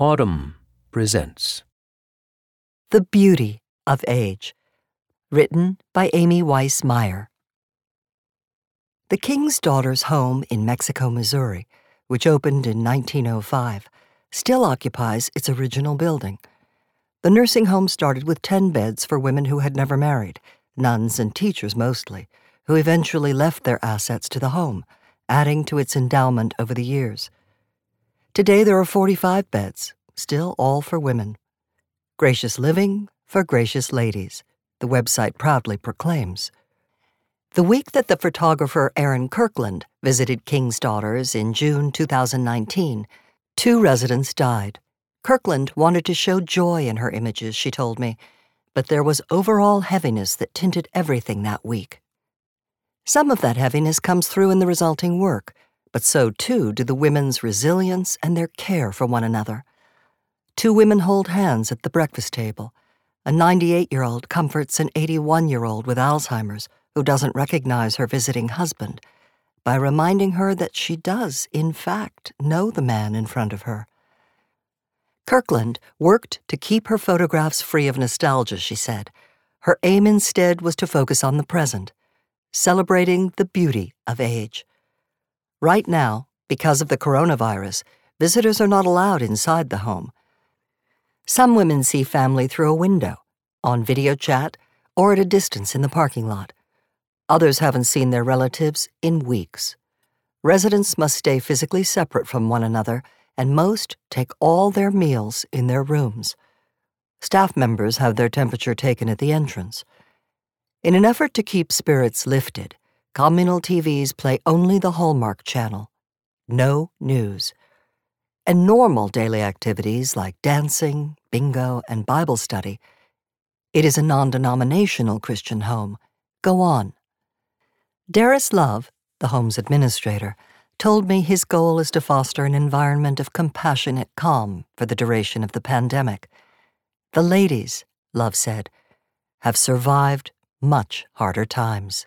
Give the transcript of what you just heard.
Audm presents The Beauty of Age. Written by Amy Weiss Meyer. The King's Daughters home in Mexico, Missouri, which opened in 1905, still occupies its original building. The nursing home started with 10 beds for women who had never married, nuns and teachers mostly, who eventually left their assets to the home, adding to its endowment over the years. Today there are 45 beds, still all for women. Gracious living for gracious ladies, the website proudly proclaims. The week that the photographer Erin Kirkland visited King's Daughters in June 2019, two residents died. Kirkland wanted to show joy in her images, she told me, but there was overall heaviness that tinted everything that week. Some of that heaviness comes through in the resulting work but so too do the women's resilience and their care for one another. Two women hold hands at the breakfast table. A 98 year old comforts an 81 year old with Alzheimer's who doesn't recognize her visiting husband by reminding her that she does, in fact, know the man in front of her. Kirkland worked to keep her photographs free of nostalgia, she said. Her aim instead was to focus on the present, celebrating the beauty of age. Right now, because of the coronavirus, visitors are not allowed inside the home. Some women see family through a window, on video chat, or at a distance in the parking lot. Others haven't seen their relatives in weeks. Residents must stay physically separate from one another, and most take all their meals in their rooms. Staff members have their temperature taken at the entrance. In an effort to keep spirits lifted, communal TVs play only the Hallmark channel. No news. And normal daily activities like dancing, bingo, and Bible study. It is a non denominational Christian home. Go on. Darius Love, the home's administrator, told me his goal is to foster an environment of compassionate calm for the duration of the pandemic. The ladies, Love said, have survived much harder times.